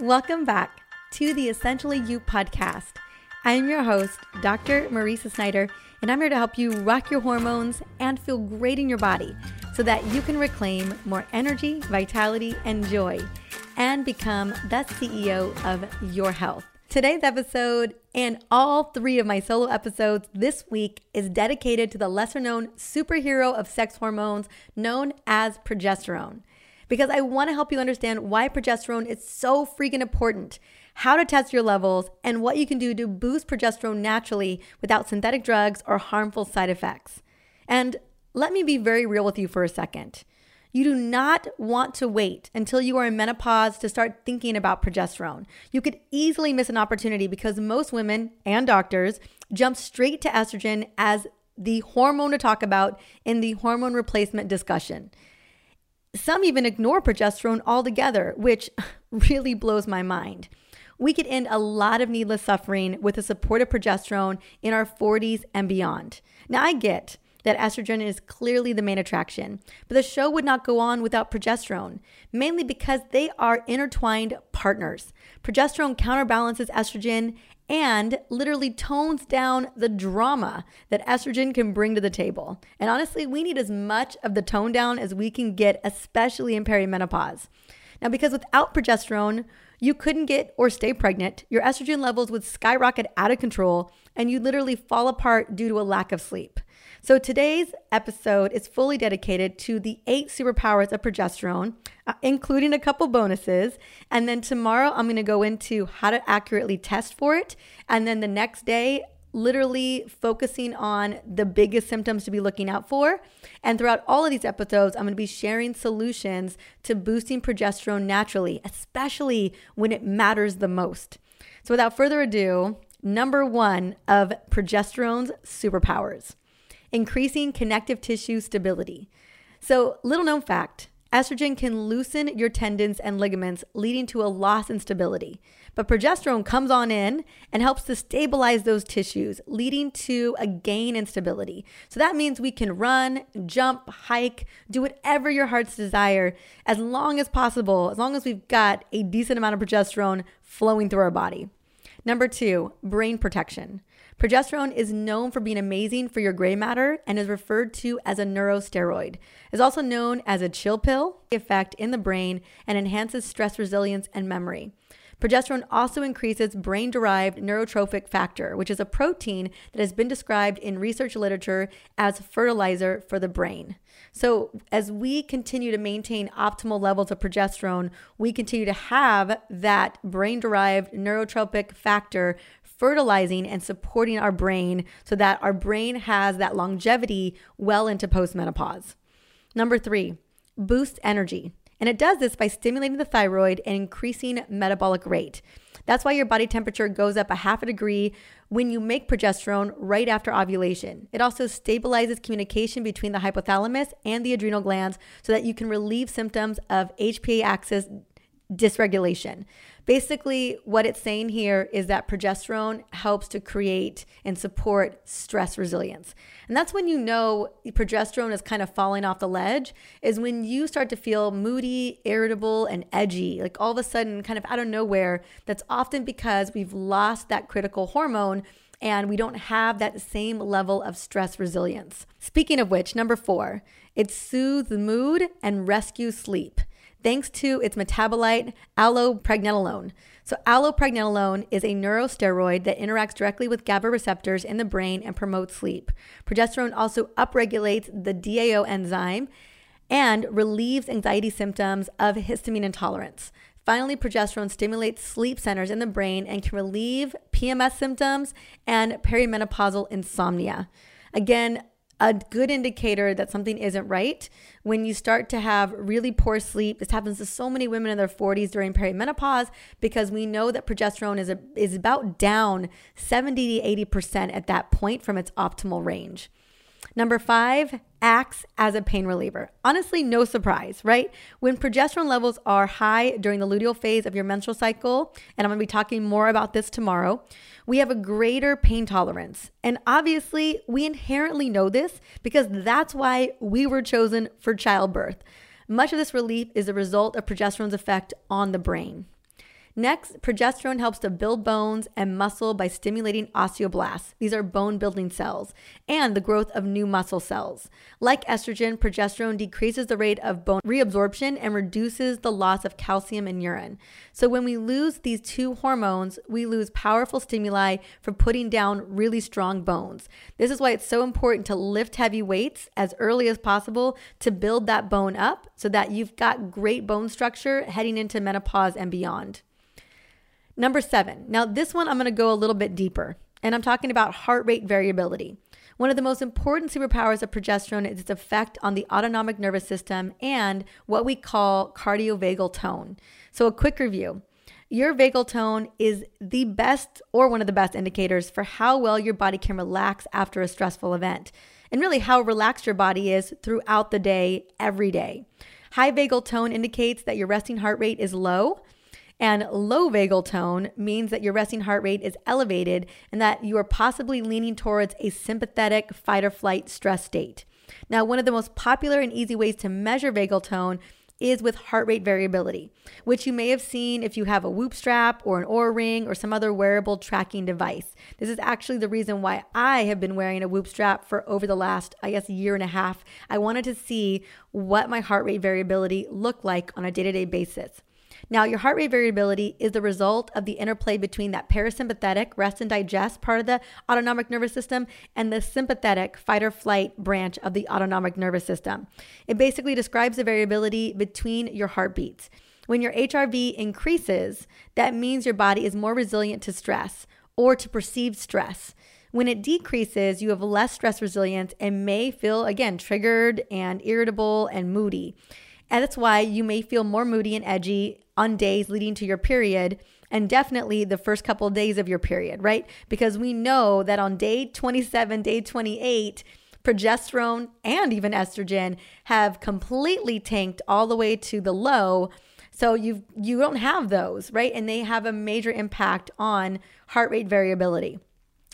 Welcome back to the Essentially You podcast. I am your host, Dr. Mariza Snyder, and I'm here to help you rock your hormones and feel great in your body so that you can reclaim more energy, vitality, and joy and become the CEO of your health. Today's episode and all three of my solo episodes this week is dedicated to the lesser known superhero of sex hormones known as progesterone because I want to help you understand why progesterone is so freaking important, how to test your levels, and what you can do to boost progesterone naturally without synthetic drugs or harmful side effects. And let me be very real with you for a second. You do not want to wait until you are in menopause to start thinking about progesterone. You could easily miss an opportunity because most women and doctors jump straight to estrogen as the hormone to talk about in the hormone replacement discussion. Some even ignore progesterone altogether, which really blows my mind. We could end a lot of needless suffering with the support of progesterone in our 40s and beyond. Now, I get that estrogen is clearly the main attraction, but the show would not go on without progesterone, mainly because they are intertwined partners. Progesterone counterbalances estrogen and literally tones down the drama that estrogen can bring to the table. And honestly, we need as much of the tone down as we can get, especially in perimenopause. Now, because without progesterone, you couldn't get or stay pregnant, your estrogen levels would skyrocket out of control, and you literally fall apart due to a lack of sleep. So today's episode is fully dedicated to the eight superpowers of progesterone, uh, including a couple bonuses. And then tomorrow I'm going to go into how to accurately test for it. And then the next day, literally focusing on the biggest symptoms to be looking out for. And throughout all of these episodes, I'm going to be sharing solutions to boosting progesterone naturally, especially when it matters the most. So without further ado, number one of progesterone's superpowers increasing connective tissue stability. So, little known fact estrogen can loosen your tendons and ligaments, leading to a loss in stability. But progesterone comes on in and helps to stabilize those tissues, leading to a gain in stability. So that means we can run, jump, hike, do whatever your heart's desire as long as possible, as long as we've got a decent amount of progesterone flowing through our body. Number two, brain protection. Progesterone is known for being amazing for your gray matter and is referred to as a neurosteroid. It's also known as a chill pill effect in the brain and enhances stress resilience and memory. Progesterone also increases brain derived neurotrophic factor, which is a protein that has been described in research literature as fertilizer for the brain. So, as we continue to maintain optimal levels of progesterone, we continue to have that brain derived neurotrophic factor fertilizing and supporting our brain so that our brain has that longevity well into postmenopause. Number three, boost energy. And it does this by stimulating the thyroid and increasing metabolic rate. That's why your body temperature goes up a half a degree when you make progesterone right after ovulation. It also stabilizes communication between the hypothalamus and the adrenal glands so that you can relieve symptoms of HPA axis dysregulation. Basically, what it's saying here is that progesterone helps to create and support stress resilience. And that's when you know progesterone is kind of falling off the ledge, is when you start to feel moody, irritable, and edgy, like all of a sudden, kind of out of nowhere. That's often because we've lost that critical hormone and we don't have that same level of stress resilience. Speaking of which, number four, it soothes mood and rescues sleep thanks to its metabolite, allopregnanolone. So, allopregnanolone is a neurosteroid that interacts directly with GABA receptors in the brain and promotes sleep. Progesterone also upregulates the DAO enzyme and relieves anxiety symptoms of histamine intolerance. Finally, progesterone stimulates sleep centers in the brain and can relieve PMS symptoms and perimenopausal insomnia. Again, a good indicator that something isn't right when you start to have really poor sleep. This happens to so many women in their 40s during perimenopause because we know that progesterone is a, is about down 70 to 80% at that point from its optimal range. Number five, acts as a pain reliever. Honestly, no surprise, right? When progesterone levels are high during the luteal phase of your menstrual cycle, and I'm gonna be talking more about this tomorrow, we have a greater pain tolerance. And obviously, we inherently know this because that's why we were chosen for childbirth. Much of this relief is a result of progesterone's effect on the brain. Next, progesterone helps to build bones and muscle by stimulating osteoblasts. These are bone building cells and the growth of new muscle cells. Like estrogen, progesterone decreases the rate of bone reabsorption and reduces the loss of calcium in urine. So, when we lose these two hormones, we lose powerful stimuli for putting down really strong bones. This is why it's so important to lift heavy weights as early as possible to build that bone up so that you've got great bone structure heading into menopause and beyond. Number seven. Now, this one I'm going to go a little bit deeper, and I'm talking about heart rate variability. One of the most important superpowers of progesterone is its effect on the autonomic nervous system and what we call cardiovagal tone. So, a quick review. Your vagal tone is the best or one of the best indicators for how well your body can relax after a stressful event, and really how relaxed your body is throughout the day, every day. High vagal tone indicates that your resting heart rate is low, and low vagal tone means that your resting heart rate is elevated and that you are possibly leaning towards a sympathetic fight or flight stress state. Now, one of the most popular and easy ways to measure vagal tone is with heart rate variability, which you may have seen if you have a whoop strap or an Oura ring or some other wearable tracking device. This is actually the reason why I have been wearing a whoop strap for over the last, I guess, year and a half. I wanted to see what my heart rate variability looked like on a day to day basis. Now, your heart rate variability is the result of the interplay between that parasympathetic rest and digest part of the autonomic nervous system and the sympathetic fight or flight branch of the autonomic nervous system. It basically describes the variability between your heartbeats. When your HRV increases, that means your body is more resilient to stress or to perceived stress. When it decreases, you have less stress resilience and may feel, again, triggered and irritable and moody. And that's why you may feel more moody and edgy on days leading to your period and definitely the first couple of days of your period, right? Because we know that on day 27, day 28, progesterone and even estrogen have completely tanked all the way to the low. So you you don't have those, right? And they have a major impact on heart rate variability.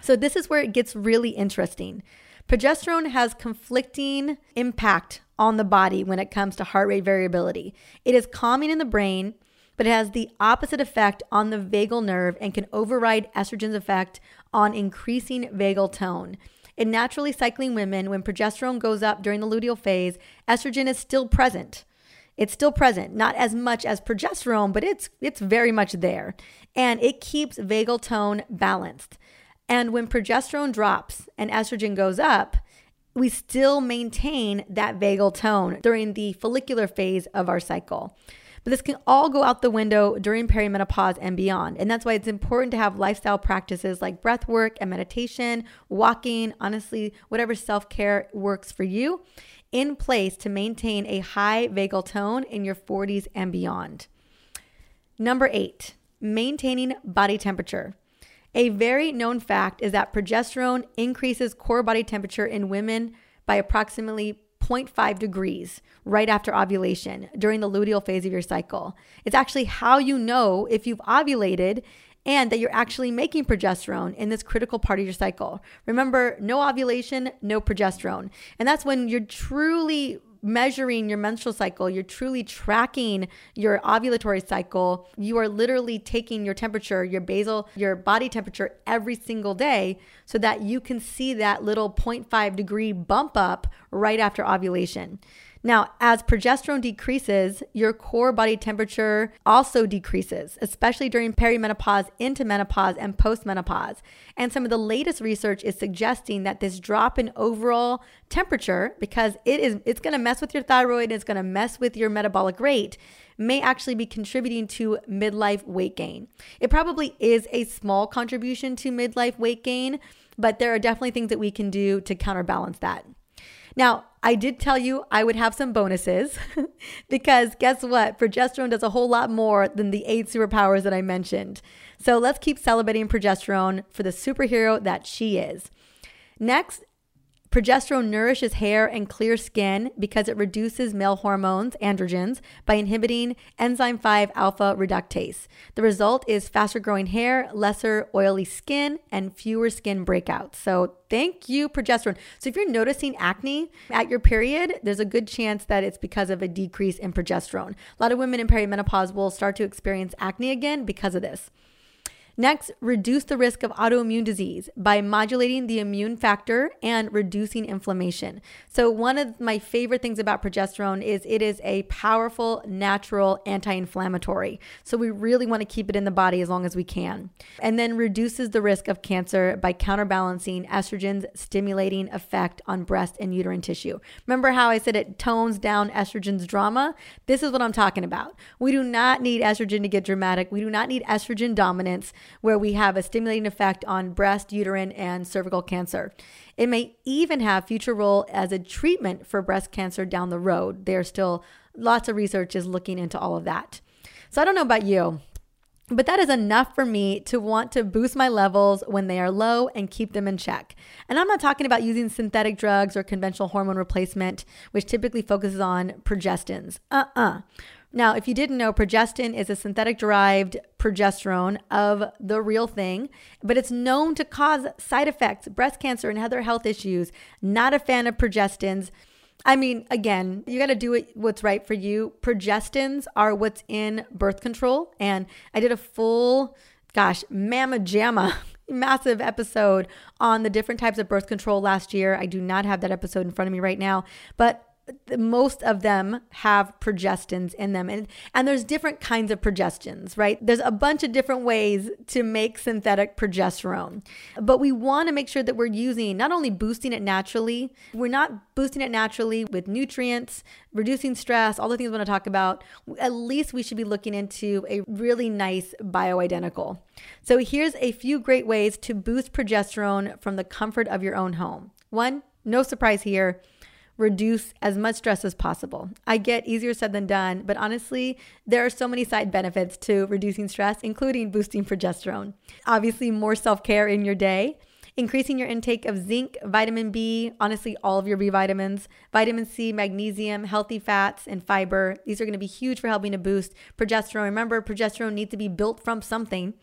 So this is where it gets really interesting. Progesterone has conflicting impact on the body when it comes to heart rate variability. It is calming in the brain, but it has the opposite effect on the vagal nerve and can override estrogen's effect on increasing vagal tone. In naturally cycling women, when progesterone goes up during the luteal phase, estrogen is still present. It's still present, not as much as progesterone, but it's it's very much there. And it keeps vagal tone balanced. And when progesterone drops and estrogen goes up, we still maintain that vagal tone during the follicular phase of our cycle. But this can all go out the window during perimenopause and beyond. And that's why it's important to have lifestyle practices like breath work and meditation, walking, honestly, whatever self care works for you in place to maintain a high vagal tone in your 40s and beyond. Number eight, maintaining body temperature. A very known fact is that progesterone increases core body temperature in women by approximately 0.5 degrees right after ovulation during the luteal phase of your cycle. It's actually how you know if you've ovulated and that you're actually making progesterone in this critical part of your cycle. Remember, no ovulation, no progesterone. And that's when you're truly measuring your menstrual cycle, you're truly tracking your ovulatory cycle. You are literally taking your temperature, your basal, your body temperature every single day so that you can see that little 0.5 degree bump up right after ovulation. Now, as progesterone decreases, your core body temperature also decreases, especially during perimenopause, into menopause, and postmenopause. And some of the latest research is suggesting that this drop in overall temperature, because it is it's going to mess with your thyroid, it's going to mess with your metabolic rate, may actually be contributing to midlife weight gain. It probably is a small contribution to midlife weight gain, but there are definitely things that we can do to counterbalance that. Now, I did tell you I would have some bonuses because guess what? Progesterone does a whole lot more than the eight superpowers that I mentioned. So let's keep celebrating progesterone for the superhero that she is. Next, Progesterone nourishes hair and clear skin because it reduces male hormones, androgens, by inhibiting enzyme 5 alpha reductase. The result is faster growing hair, lesser oily skin, and fewer skin breakouts. So, thank you, progesterone. So, if you're noticing acne at your period, there's a good chance that it's because of a decrease in progesterone. A lot of women in perimenopause will start to experience acne again because of this. Next, reduce the risk of autoimmune disease by modulating the immune factor and reducing inflammation. So, one of my favorite things about progesterone is it is a powerful natural anti inflammatory. So, we really want to keep it in the body as long as we can. And then reduces the risk of cancer by counterbalancing estrogen's stimulating effect on breast and uterine tissue. Remember how I said it tones down estrogen's drama? This is what I'm talking about. We do not need estrogen to get dramatic, we do not need estrogen dominance where we have a stimulating effect on breast, uterine, and cervical cancer. It may even have future role as a treatment for breast cancer down the road. There's still lots of research is looking into all of that. So I don't know about you, but that is enough for me to want to boost my levels when they are low and keep them in check. And I'm not talking about using synthetic drugs or conventional hormone replacement, which typically focuses on progestins. Uh uh-uh. uh now, if you didn't know, progestin is a synthetic derived progesterone of the real thing, but it's known to cause side effects, breast cancer, and other health issues. Not a fan of progestins. I mean, again, you got to do it what's right for you. Progestins are what's in birth control. And I did a full, gosh, mamma jamma massive episode on the different types of birth control last year. I do not have that episode in front of me right now, but most of them have progestins in them. And and there's different kinds of progestins right? There's a bunch of different ways to make synthetic progesterone. But we want to make sure that we're using not only boosting it naturally we're not boosting it naturally with nutrients reducing stress all the things we want to talk about. At least we should be looking into a really nice bioidentical. So here's a few great ways to boost progesterone from the comfort of your own home. One no surprise here reduce as much stress as possible. I get easier said than done, but honestly, there are so many side benefits to reducing stress, including boosting progesterone. Obviously, more self care in your day. Increasing your intake of zinc, vitamin B, honestly, all of your B vitamins, vitamin C, magnesium, healthy fats, and fiber. These are going to be huge for helping to boost progesterone. Remember, progesterone needs to be built from something.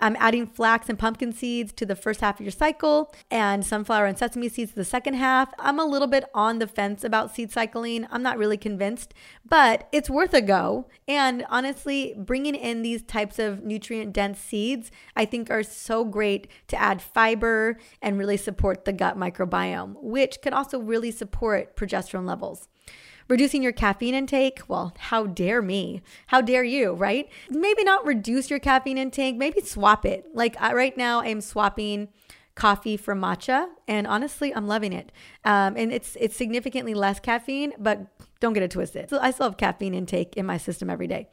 I'm adding flax and pumpkin seeds to the first half of your cycle and sunflower and sesame seeds to the second half. I'm a little bit on the fence about seed cycling. I'm not really convinced, but it's worth a go. And honestly, bringing in these types of nutrient dense seeds, I think are so great to add fiber and really support the gut microbiome, which could also really support progesterone levels. Reducing your caffeine intake, well, how dare me? How dare you, right? Maybe not reduce your caffeine intake, maybe swap it. Like right now, I'm swapping coffee for matcha, and honestly, I'm loving it. Um, and it's it's significantly less caffeine, but don't get it twisted. So I still have caffeine intake in my system every day.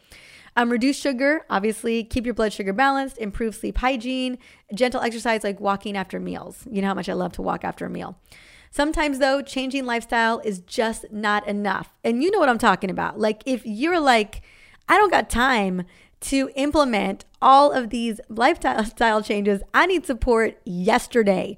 Um, reduce sugar, obviously, keep your blood sugar balanced, improve sleep hygiene, gentle exercise like walking after meals. You know how much I love to walk after a meal. Sometimes, though, changing lifestyle is just not enough. And you know what I'm talking about. Like, if you're like, I don't got time to implement all of these lifestyle changes, I need support yesterday.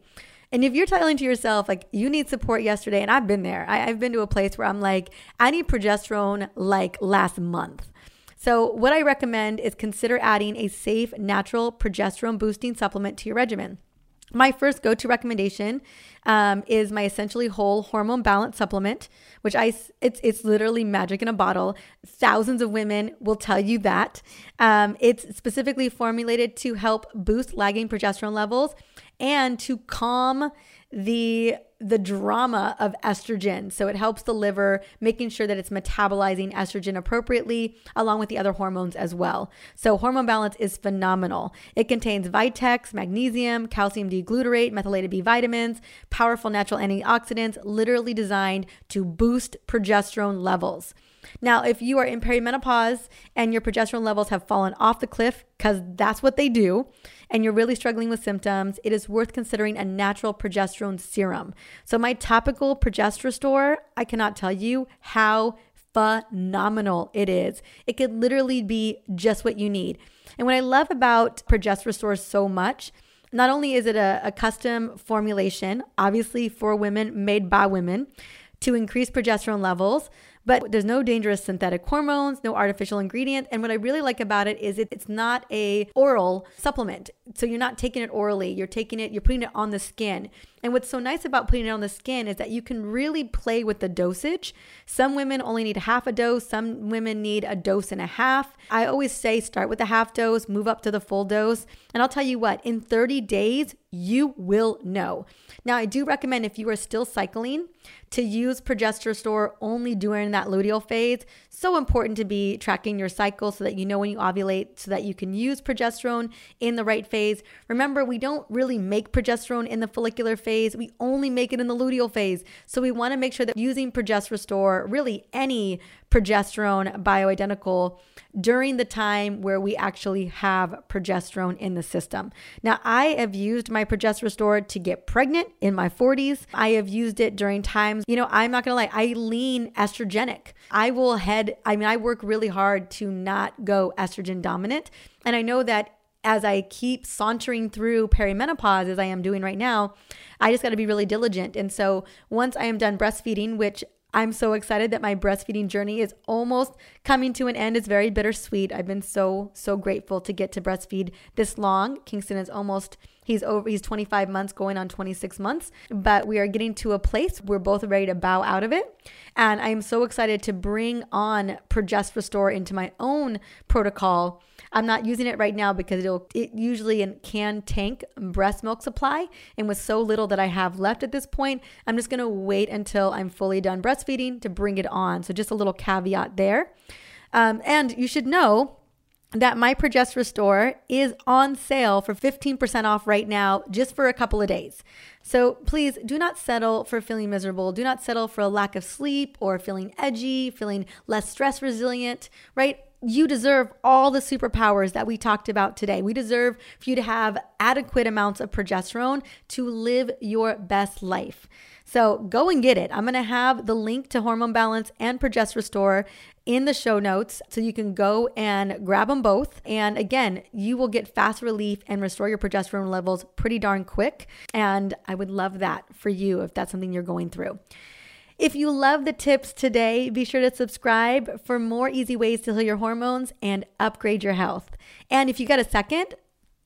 And if you're telling to yourself, like, you need support yesterday, and I've been there, I, have been to a place where I'm like, I need progesterone like last month. So, what I recommend is consider adding a safe, natural progesterone boosting supplement to your regimen. My first go to recommendation um, is my essentially whole hormone balance supplement, which I it's it's literally magic in a bottle. Thousands of women will tell you that. Um, it's specifically formulated to help boost lagging progesterone levels and to calm the the drama of estrogen. So it helps the liver, making sure that it's metabolizing estrogen appropriately, along with the other hormones as well. So hormone balance is phenomenal. It contains Vitex, magnesium, calcium D-glutarate, methylated B vitamins, powerful natural antioxidants, literally designed to boost progesterone levels. Now, if you are in perimenopause and your progesterone levels have fallen off the cliff, because that's what they do, and you're really struggling with symptoms, it is worth considering a natural progesterone serum. So, my topical Progest Restore, I cannot tell you how phenomenal it is. It could literally be just what you need. And what I love about Progest Restore so much Not only is it a, a custom formulation, obviously for women, made by women, to increase progesterone levels, but there's no dangerous synthetic hormones, no artificial ingredient. And what I really like about it is it, it's not a oral supplement. So you're not taking it orally. You're taking it, you're putting it on the skin. And what's so nice about putting it on the skin is that you can really play with the dosage. Some women only need half a dose, some women need a dose and a half. I always say start with a half dose, move up to the full dose. And I'll tell you what, in 30 days, you will know. Now, I do recommend if you are still cycling to use Progest Restore only during that luteal phase. So important to be tracking your cycle so that you know when you ovulate so that you can use progesterone in the right phase. Remember, we don't really make progesterone in the follicular phase. We only make it in the luteal phase. So we want to make sure that using Progest Restore, really any progesterone bioidentical during the time where we actually have progesterone in the system. Now, I have used my Progest Restore to get pregnant in my 40s. I have used it during times, you know, I'm not gonna lie, I lean estrogenic. I will head, I mean, I work really hard to not go estrogen dominant. And I know that as I keep sauntering through perimenopause, as I am doing right now, I just got to be really diligent. And so once I am done breastfeeding, which I'm so excited that my breastfeeding journey is almost coming to an end. It's very bittersweet. I've been so, so grateful to get to breastfeed this long. Kingston is almost, he's over, he's 25 months going on 26 months, but we are getting to a place we're both ready to bow out of it. And I am so excited to bring on Progest Restore into my own protocol I'm not using it right now because it'll it usually can tank breast milk supply. And with so little that I have left at this point, I'm just gonna wait until I'm fully done breastfeeding to bring it on. So just a little caveat there. Um, and you should know that my Progest Restore is on sale for 15% off right now, just for a couple of days. So please do not settle for feeling miserable. Do not settle for a lack of sleep or feeling edgy, feeling less stress resilient, right? you deserve all the superpowers that we talked about today. We deserve for you to have adequate amounts of progesterone to live your best life. So go and get it. I'm going to have the link to Hormone Balance and Progest Restore in the show notes so you can go and grab them both. And again, you will get fast relief and restore your progesterone levels pretty darn quick. And I would love that for you if that's something you're going through. If you love the tips today, be sure to subscribe for more easy ways to heal your hormones and upgrade your health. And if you got a second,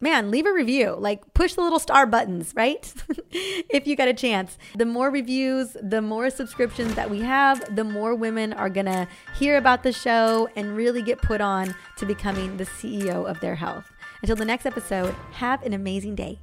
man, leave a review. Like push the little star buttons, right? if you got a chance. The more reviews, the more subscriptions that we have, the more women are going to hear about the show and really get put on to becoming the CEO of their health. Until the next episode, have an amazing day.